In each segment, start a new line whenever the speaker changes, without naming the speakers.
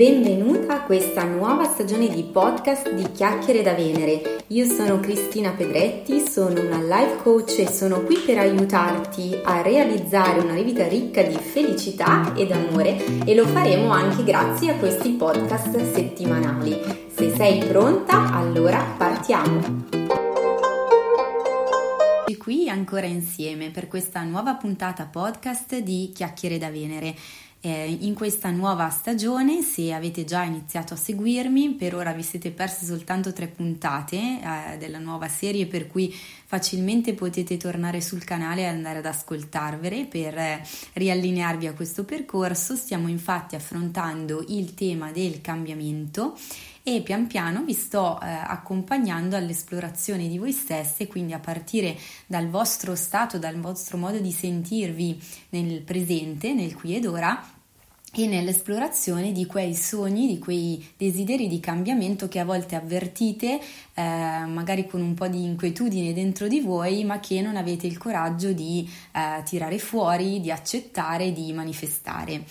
Benvenuta a questa nuova stagione di podcast di Chiacchiere da Venere. Io sono Cristina Pedretti, sono una life coach e sono qui per aiutarti a realizzare una vita ricca di felicità ed amore e lo faremo anche grazie a questi podcast settimanali. Se sei pronta, allora partiamo! Qui ancora insieme per questa nuova puntata podcast di Chiacchiere da Venere eh, in questa nuova stagione. Se avete già iniziato a seguirmi, per ora vi siete persi soltanto tre puntate eh, della nuova serie, per cui facilmente potete tornare sul canale e andare ad ascoltarvele per eh, riallinearvi a questo percorso. Stiamo infatti affrontando il tema del cambiamento e pian piano vi sto eh, accompagnando all'esplorazione di voi stesse, quindi a partire dal vostro stato, dal vostro modo di sentirvi nel presente, nel qui ed ora e nell'esplorazione di quei sogni, di quei desideri di cambiamento che a volte avvertite, eh, magari con un po' di inquietudine dentro di voi, ma che non avete il coraggio di eh, tirare fuori, di accettare, di manifestare.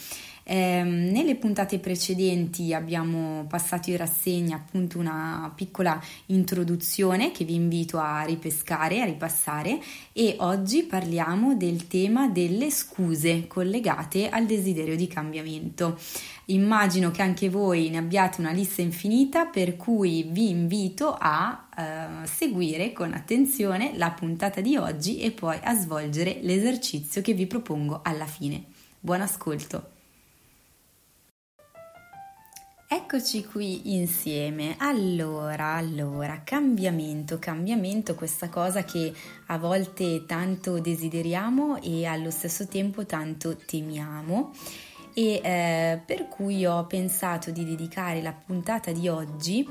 Eh, nelle puntate precedenti abbiamo passato in rassegna appunto una piccola introduzione che vi invito a ripescare, a ripassare e oggi parliamo del tema delle scuse collegate al desiderio di cambiamento. Immagino che anche voi ne abbiate una lista infinita per cui vi invito a eh, seguire con attenzione la puntata di oggi e poi a svolgere l'esercizio che vi propongo alla fine. Buon ascolto! Eccoci qui insieme. Allora, allora, cambiamento, cambiamento, questa cosa che a volte tanto desideriamo e allo stesso tempo tanto temiamo e eh, per cui ho pensato di dedicare la puntata di oggi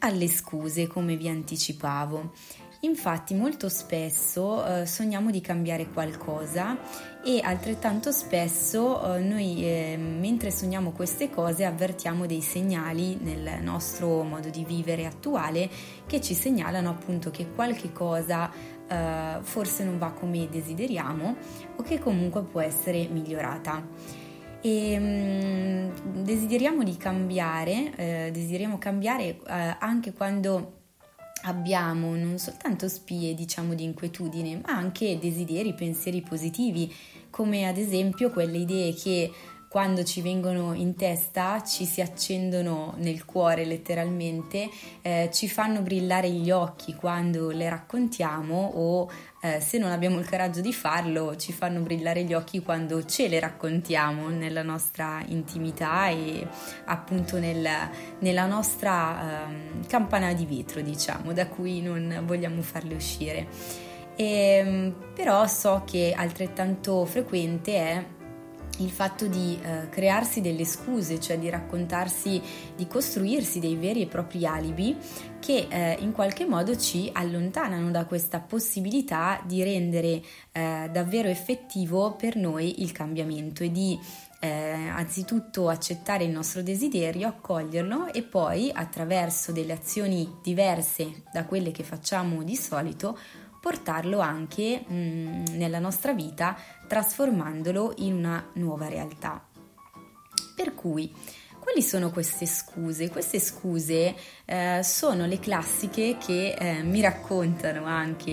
alle scuse, come vi anticipavo. Infatti molto spesso eh, sogniamo di cambiare qualcosa e altrettanto spesso eh, noi eh, mentre sogniamo queste cose avvertiamo dei segnali nel nostro modo di vivere attuale che ci segnalano appunto che qualche cosa eh, forse non va come desideriamo o che comunque può essere migliorata. E, mm, desideriamo di cambiare, eh, desideriamo cambiare eh, anche quando abbiamo non soltanto spie, diciamo, di inquietudine, ma anche desideri, pensieri positivi, come ad esempio quelle idee che quando ci vengono in testa ci si accendono nel cuore letteralmente, eh, ci fanno brillare gli occhi quando le raccontiamo o eh, se non abbiamo il coraggio di farlo ci fanno brillare gli occhi quando ce le raccontiamo nella nostra intimità e appunto nel, nella nostra eh, campana di vetro diciamo da cui non vogliamo farle uscire. E, ehm, però so che altrettanto frequente è il fatto di eh, crearsi delle scuse, cioè di raccontarsi, di costruirsi dei veri e propri alibi che eh, in qualche modo ci allontanano da questa possibilità di rendere eh, davvero effettivo per noi il cambiamento e di eh, anzitutto accettare il nostro desiderio, accoglierlo e poi attraverso delle azioni diverse da quelle che facciamo di solito portarlo anche mh, mm, nella nostra vita trasformandolo in una nuova realtà. Per cui, quali sono queste scuse? Queste scuse eh, sono le classiche che eh, mi raccontano anche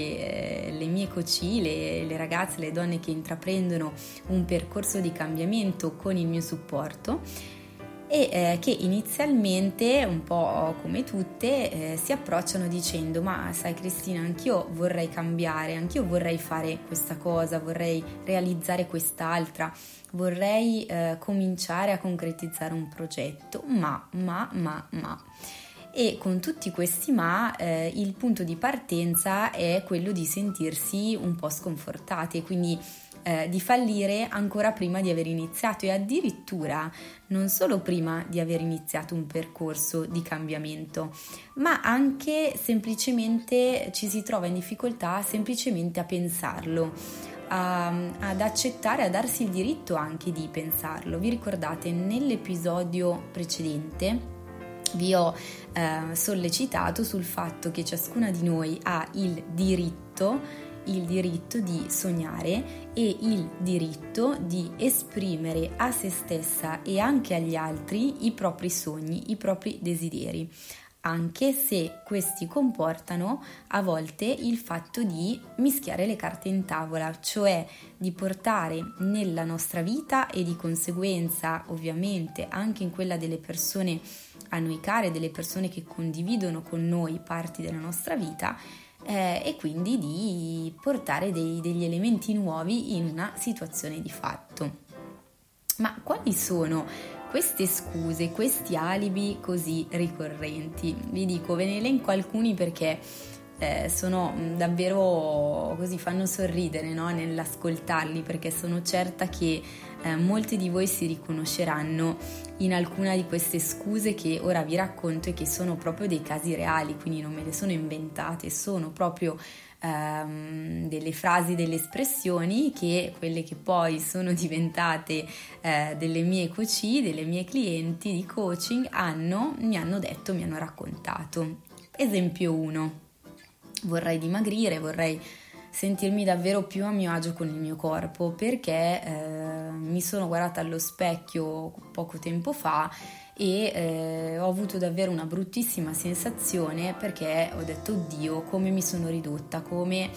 eh, le mie coci, le, le ragazze, le donne che intraprendono un percorso di cambiamento con il mio supporto e eh, che inizialmente, un po' come tutte, eh, si approcciano dicendo ma sai Cristina, anch'io vorrei cambiare, anch'io vorrei fare questa cosa, vorrei realizzare quest'altra, vorrei eh, cominciare a concretizzare un progetto, ma, ma, ma, ma. E con tutti questi ma eh, il punto di partenza è quello di sentirsi un po' sconfortati quindi eh, di fallire ancora prima di aver iniziato e addirittura non solo prima di aver iniziato un percorso di cambiamento, ma anche semplicemente ci si trova in difficoltà semplicemente a pensarlo. A, ad accettare, a darsi il diritto anche di pensarlo. Vi ricordate nell'episodio precedente vi ho eh, sollecitato sul fatto che ciascuna di noi ha il diritto il diritto di sognare e il diritto di esprimere a se stessa e anche agli altri i propri sogni, i propri desideri, anche se questi comportano a volte il fatto di mischiare le carte in tavola, cioè di portare nella nostra vita e di conseguenza ovviamente anche in quella delle persone a noi care, delle persone che condividono con noi parti della nostra vita eh, e quindi di portare dei, degli elementi nuovi in una situazione di fatto. Ma quali sono queste scuse, questi alibi così ricorrenti? Vi dico, ve ne elenco alcuni perché eh, sono mm, davvero così, fanno sorridere no? nell'ascoltarli perché sono certa che eh, molti di voi si riconosceranno in alcuna di queste scuse che ora vi racconto e che sono proprio dei casi reali, quindi non me le sono inventate, sono proprio ehm, delle frasi, delle espressioni che quelle che poi sono diventate eh, delle mie coach, delle mie clienti di coaching hanno, mi hanno detto, mi hanno raccontato. Esempio 1. Vorrei dimagrire, vorrei sentirmi davvero più a mio agio con il mio corpo perché eh, mi sono guardata allo specchio poco tempo fa e eh, ho avuto davvero una bruttissima sensazione perché ho detto oddio come mi sono ridotta, come,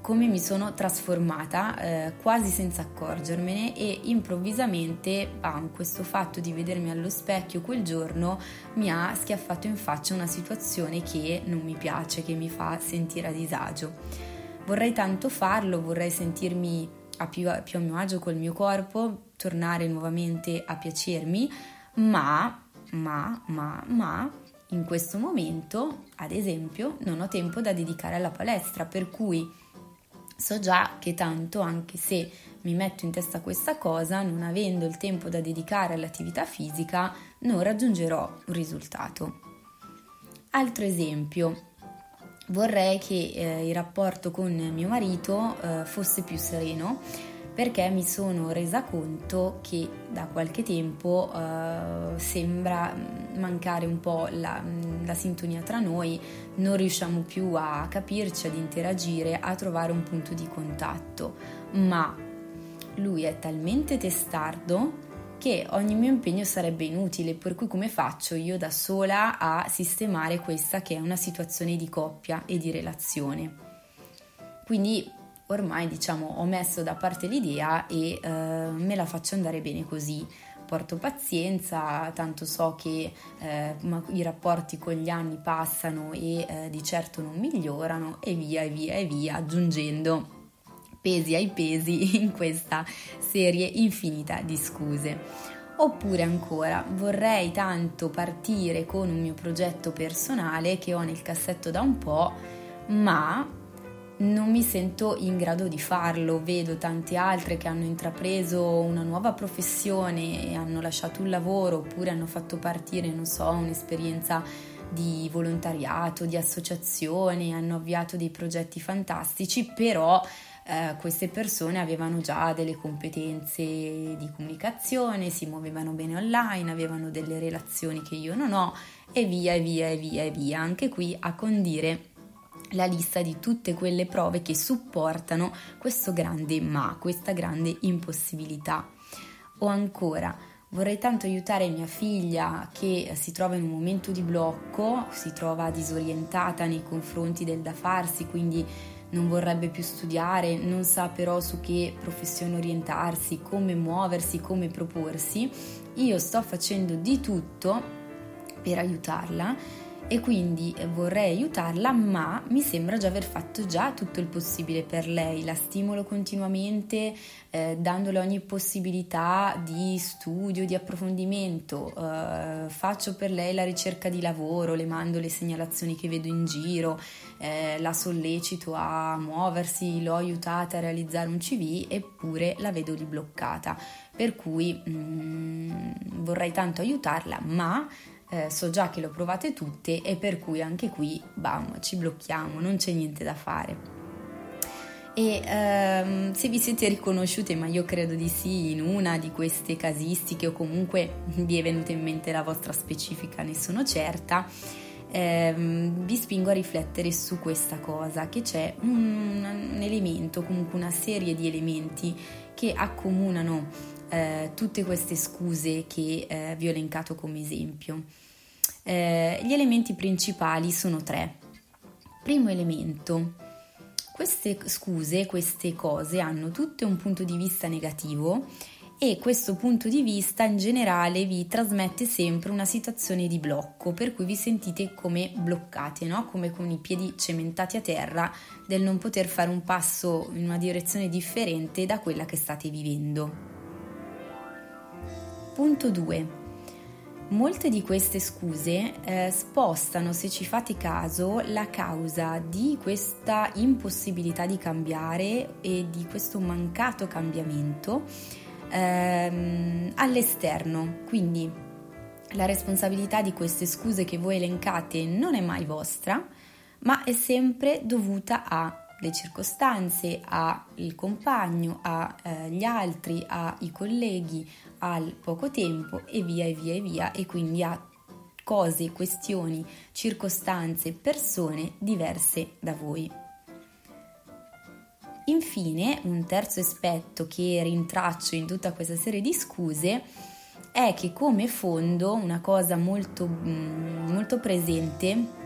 come mi sono trasformata eh, quasi senza accorgermene e improvvisamente bam, questo fatto di vedermi allo specchio quel giorno mi ha schiaffato in faccia una situazione che non mi piace, che mi fa sentire a disagio. Vorrei tanto farlo, vorrei sentirmi a più, più a mio agio col mio corpo, tornare nuovamente a piacermi, ma, ma, ma, ma in questo momento, ad esempio, non ho tempo da dedicare alla palestra, per cui so già che tanto, anche se mi metto in testa questa cosa, non avendo il tempo da dedicare all'attività fisica, non raggiungerò un risultato. Altro esempio, vorrei che eh, il rapporto con mio marito eh, fosse più sereno perché mi sono resa conto che da qualche tempo eh, sembra mm, mancare un po' la, mm, la, sintonia tra noi, non riusciamo più a capirci, ad interagire, a trovare un punto di contatto, ma lui è talmente testardo che ogni mio impegno sarebbe inutile, per cui come faccio io da sola a sistemare questa che è una situazione di coppia e di relazione. Quindi ormai diciamo ho messo da parte l'idea e eh, me la faccio andare bene così. Porto pazienza, tanto so che eh, i rapporti con gli anni passano e eh, di certo non migliorano e via e via e via aggiungendo pesi ai pesi in questa serie infinita di scuse. Oppure ancora, vorrei tanto partire con un mio progetto personale che ho nel cassetto da un po', ma non mi sento in grado di farlo. Vedo tante altre che hanno intrapreso una nuova professione hanno lasciato un lavoro oppure hanno fatto partire, non so, un'esperienza di volontariato, di associazione, hanno avviato dei progetti fantastici, però eh, queste persone avevano già delle competenze di comunicazione, si muovevano bene online, avevano delle relazioni che io non ho e via e via e via e via. Anche qui a condire la lista di tutte quelle prove che supportano questo grande ma, questa grande impossibilità. O ancora, vorrei tanto aiutare mia figlia che si trova in un momento di blocco, si trova disorientata nei confronti del da farsi, quindi non vorrebbe più studiare, non sa però su che professione orientarsi, come muoversi, come proporsi, io sto facendo di tutto per aiutarla e quindi vorrei aiutarla, ma mi sembra già aver fatto già tutto il possibile per lei. La stimolo continuamente, eh, dandole ogni possibilità di studio, di approfondimento. Eh, faccio per lei la ricerca di lavoro, le mando le segnalazioni che vedo in giro, eh, la sollecito a muoversi, l'ho aiutata a realizzare un CV, eppure la vedo lì bloccata. Per cui mm, vorrei tanto aiutarla, ma eh, so già che lo provate tutte e per cui anche qui bam, ci blocchiamo, non c'è niente da fare. E ehm, se vi siete riconosciute, ma io credo di sì, in una di queste casistiche o comunque vi è venuta in mente la vostra specifica, ne sono certa, ehm, vi spingo a riflettere su questa cosa, che c'è un, un elemento, comunque una serie di elementi che accomunano eh, tutte queste scuse che eh, vi ho elencato come esempio. Eh, gli elementi principali sono tre. Primo elemento, queste scuse, queste cose hanno tutte un punto di vista negativo e questo punto di vista in generale vi trasmette sempre una situazione di blocco, per cui vi sentite come bloccate, no? come con i piedi cementati a terra del non poter fare un passo in una direzione differente da quella che state vivendo. Punto 2. Molte di queste scuse eh, spostano, se ci fate caso, la causa di questa impossibilità di cambiare e di questo mancato cambiamento ehm, all'esterno. Quindi la responsabilità di queste scuse che voi elencate non è mai vostra, ma è sempre dovuta a le circostanze, al compagno, agli eh, altri, ai colleghi, al poco tempo e via e via e via e quindi a cose, questioni, circostanze, persone diverse da voi. Infine, un terzo aspetto che rintraccio in tutta questa serie di scuse è che come fondo una cosa molto, mm, molto presente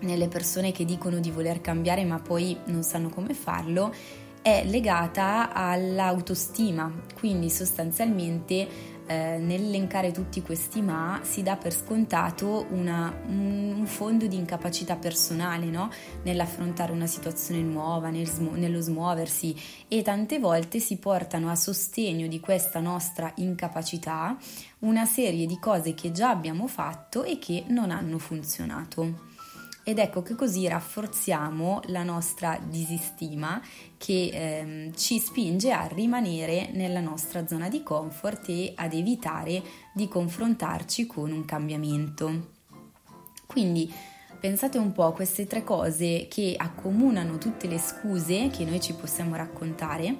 nelle persone che dicono di voler cambiare ma poi non sanno come farlo è legata all'autostima, quindi sostanzialmente eh, nell'elencare tutti questi ma si dà per scontato una, un, fondo di incapacità personale no? nell'affrontare una situazione nuova, nel, nello smuoversi e tante volte si portano a sostegno di questa nostra incapacità una serie di cose che già abbiamo fatto e che non hanno funzionato. Ed ecco che così rafforziamo la nostra disistima che ehm, ci spinge a rimanere nella nostra zona di comfort e ad evitare di confrontarci con un cambiamento. Quindi pensate un po' a queste tre cose che accomunano tutte le scuse che noi ci possiamo raccontare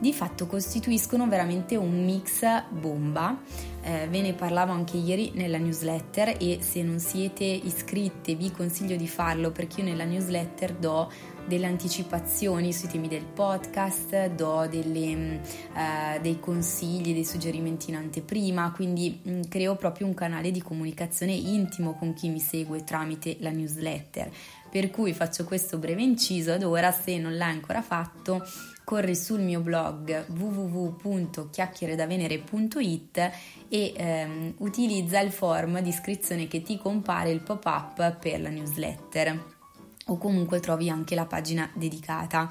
di fatto costituiscono veramente un mix bomba. Eh, ve ne parlavo anche ieri nella newsletter e se non siete iscritte vi consiglio di farlo perché io nella newsletter do delle anticipazioni sui temi del podcast, do delle, mm, eh, dei consigli, dei suggerimenti in anteprima, quindi mh, mm, creo proprio un canale di comunicazione intimo con chi mi segue tramite la newsletter. Per cui faccio questo breve inciso ad ora, se non l'hai ancora fatto, corri sul mio blog www.chiacchieredavenere.it e ehm, utilizza il form di iscrizione che ti compare il pop-up per la newsletter o comunque trovi anche la pagina dedicata.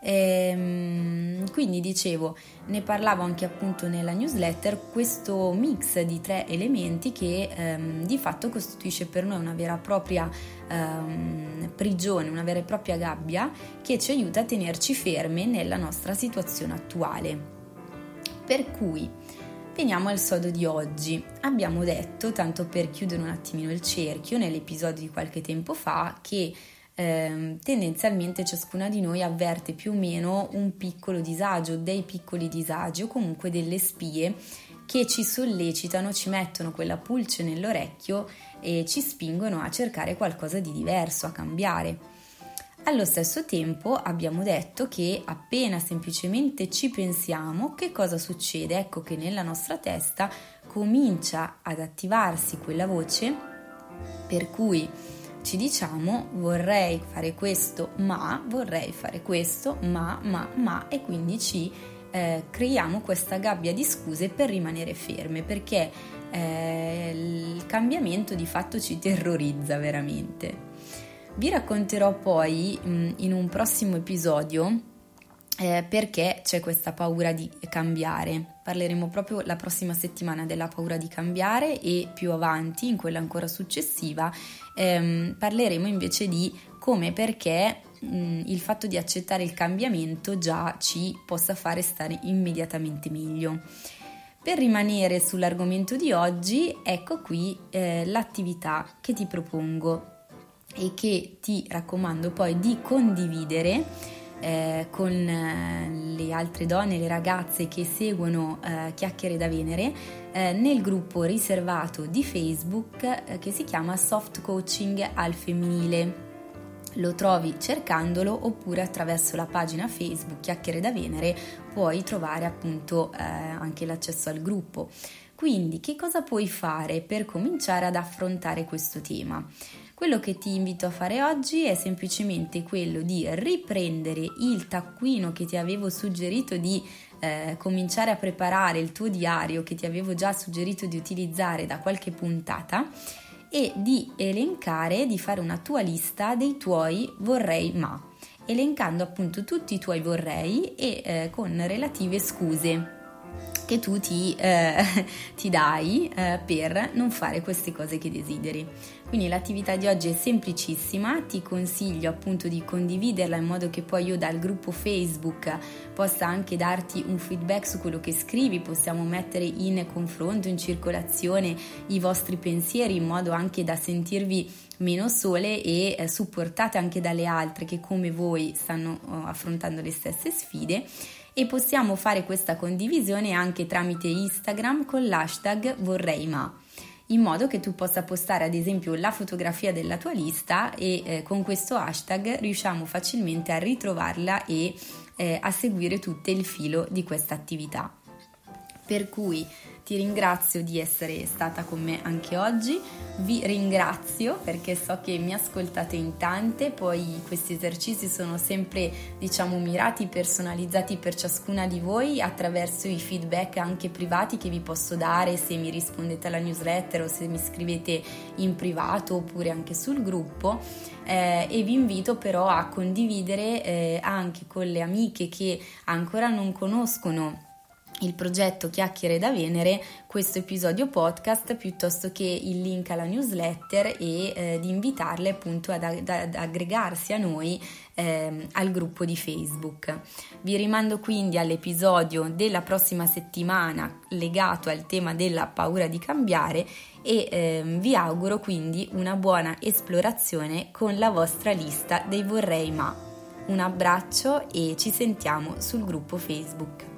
Ehm, quindi dicevo, ne parlavo anche appunto nella newsletter, questo mix di tre elementi che ehm, di fatto costituisce per noi una vera e propria ehm, prigione, una vera e propria gabbia che ci aiuta a tenerci ferme nella nostra situazione attuale. Per cui veniamo al sodo di oggi. Abbiamo detto, tanto per chiudere un attimino il cerchio, nell'episodio di qualche tempo fa, che eh, tendenzialmente ciascuna di noi avverte più o meno un piccolo disagio, dei piccoli disagi o comunque delle spie che ci sollecitano, ci mettono quella pulce nell'orecchio e ci spingono a cercare qualcosa di diverso, a cambiare. Allo stesso tempo abbiamo detto che appena semplicemente ci pensiamo, che cosa succede? Ecco che nella nostra testa comincia ad attivarsi quella voce per cui ci diciamo vorrei fare questo, ma vorrei fare questo, ma, ma, ma e quindi ci eh, creiamo questa gabbia di scuse per rimanere ferme perché eh, il cambiamento di fatto ci terrorizza veramente. Vi racconterò poi mh, in un prossimo episodio eh, perché c'è questa paura di cambiare. Parleremo proprio la prossima settimana della paura di cambiare e più avanti, in quella ancora successiva, ehm, parleremo invece di come e perché mh, il fatto di accettare il cambiamento già ci possa fare stare immediatamente meglio. Per rimanere sull'argomento di oggi, ecco qui eh, l'attività che ti propongo e che ti raccomando poi di condividere eh, con eh, le altre donne, le ragazze che seguono eh, Chiacchiere da Venere eh, nel gruppo riservato di Facebook eh, che si chiama Soft Coaching al femminile. Lo trovi cercandolo oppure attraverso la pagina Facebook Chiacchiere da Venere puoi trovare appunto eh, anche l'accesso al gruppo. Quindi che cosa puoi fare per cominciare ad affrontare questo tema? Quello che ti invito a fare oggi è semplicemente quello di riprendere il taccuino che ti avevo suggerito di eh, cominciare a preparare, il tuo diario che ti avevo già suggerito di utilizzare da qualche puntata e di elencare, di fare una tua lista dei tuoi vorrei ma, elencando appunto tutti i tuoi vorrei e eh, con relative scuse che tu ti, eh, ti dai eh, per non fare queste cose che desideri. Quindi l'attività di oggi è semplicissima, ti consiglio appunto di condividerla in modo che poi io dal gruppo Facebook possa anche darti un feedback su quello che scrivi, possiamo mettere in confronto, in circolazione i vostri pensieri in modo anche da sentirvi meno sole e eh, supportate anche dalle altre che come voi stanno oh, affrontando le stesse sfide e possiamo fare questa condivisione anche tramite Instagram con l'hashtag vorrei ma in modo che tu possa postare ad esempio la fotografia della tua lista e eh, con questo hashtag riusciamo facilmente a ritrovarla e eh, a seguire tutto il filo di questa attività. Per cui ti ringrazio di essere stata con me anche oggi, vi ringrazio perché so che mi ascoltate in tante, poi questi esercizi sono sempre diciamo mirati, personalizzati per ciascuna di voi attraverso i feedback anche privati che vi posso dare se mi rispondete alla newsletter o se mi scrivete in privato oppure anche sul gruppo. Eh, e vi invito però a condividere eh, anche con le amiche che ancora non conoscono il progetto Chiacchiere da Venere questo episodio podcast piuttosto che il link alla newsletter e eh, di invitarle appunto ad, ad, ad aggregarsi a noi eh, al gruppo di Facebook. Vi rimando quindi all'episodio della prossima settimana legato al tema della paura di cambiare e eh, vi auguro quindi una buona esplorazione con la vostra lista dei vorrei ma. Un abbraccio e ci sentiamo sul gruppo Facebook.